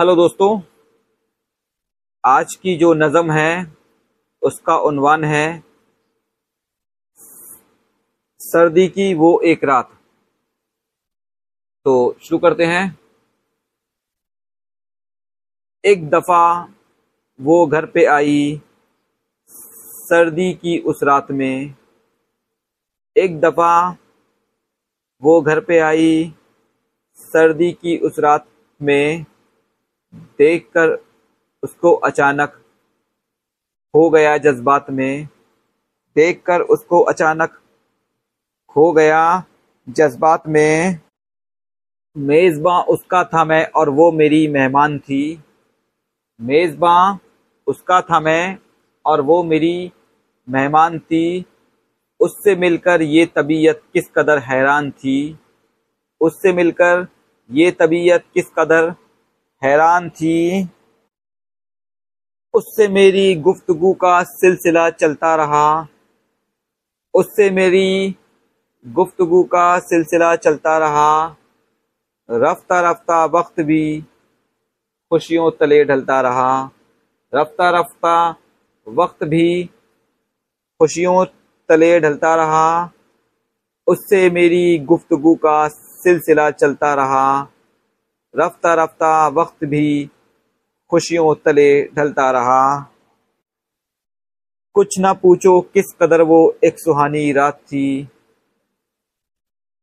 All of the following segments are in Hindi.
हेलो दोस्तों, आज की जो नज़म है, उसका उन्वान है सर्दी की वो एक रात। तो शुरू करते हैं। एक दफ़ा वो घर पे आई, सर्दी की उस रात में। एक दफ़ा वो घर पे आई, सर्दी की उस रात में। देखकर उसको अचानक खो गया जज्बात में। देखकर उसको अचानक खो गया जज्बात में। मेज़बां उसका था मैं और वो मेरी मेहमान थी। मेज़बां उसका था मैं और वो मेरी मेहमान थी। उससे मिलकर ये तबीयत किस कदर हैरान थी। उससे मिलकर ये तबीयत किस कदर हैरान थी। उससे मेरी गुफ्तगु का सिलसिला चलता रहा। उससे मेरी गुफ्तगु का सिलसिला चलता रहा। रफ्ता रफ्ता वक्त भी खुशियों तले ढलता रहा। रफ्ता रफ्ता वक्त भी खुशियों तले ढलता रहा। उससे मेरी गुफ्तगु का सिलसिला चलता रहा। रफ्ता रफ्ता, वक्त भी खुशियों तले ढलता रहा। कुछ ना पूछो किस कदर वो एक सुहानी रात थी।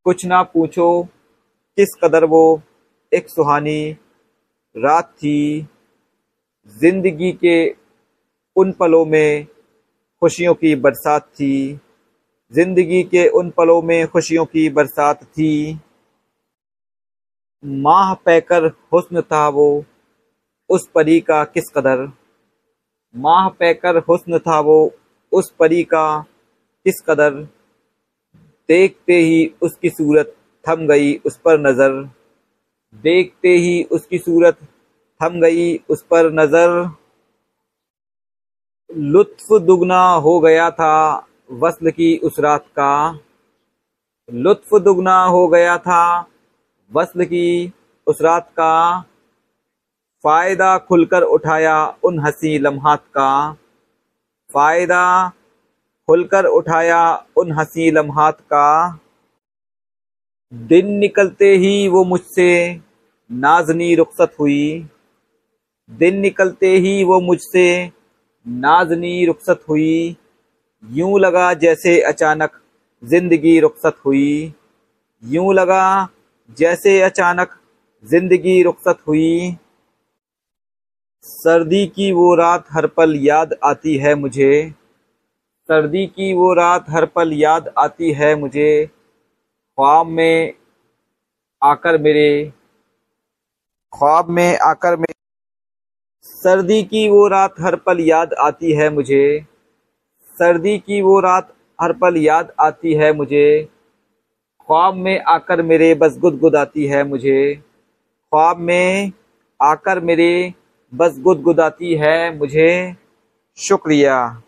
कुछ ना पूछो किस कदर वो एक सुहानी रात थी। ज़िंदगी के उन पलों में खुशियों की बरसात थी। ज़िंदगी के उन पलों में खुशियों की बरसात थी। माह पैकर हुस्न था वो, उस परी का किस कदर? माह पैकर हुस्न था वो, उस परी का किस कदर? देखते ही उसकी सूरत थम गई उस पर नज़र। देखते ही उसकी सूरत थम गई उस पर नज़र। लुत्फ दुगना हो गया था वस्ल की उस रात का। लुत्फ दुगना हो गया था वस्ल की उस रात का फ़ायदा खुलकर उठाया उन हँसी लम्हात का। फ़ायदा खुलकर उठाया उन हँसी लम्हात का। दिन निकलते ही वो मुझसे नाजनी रुखसत हुई। दिन निकलते ही वो मुझसे नाजनी रुखसत हुई। यूँ लगा जैसे अचानक ज़िंदगी रुखसत हुई। यूँ लगा जैसे अचानक ज़िंदगी रुखसत हुई, सर्दी की वो रात हर पल याद आती है मुझे, सर्दी की वो रात हर पल याद आती है मुझे, ख्वाब में आकर मेरे, ख्वाब में आकर मेरे, सर्दी की वो रात हर पल याद आती है मुझे, सर्दी की वो रात हर पल याद आती है मुझे ख्वाब में आकर मेरे बस गुदगुदाती है मुझे। ख्वाब में आकर मेरे बस गुदगुदाती है मुझे। शुक्रिया।